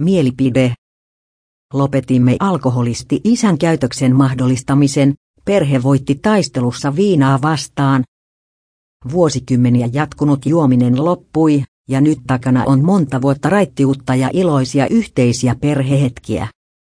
Mielipide. Lopetimme alkoholisti isän käytöksen mahdollistamisen, perhe voitti taistelussa viinaa vastaan. Vuosikymmeniä jatkunut juominen loppui, ja nyt takana on monta vuotta raittiutta ja iloisia yhteisiä perhehetkiä.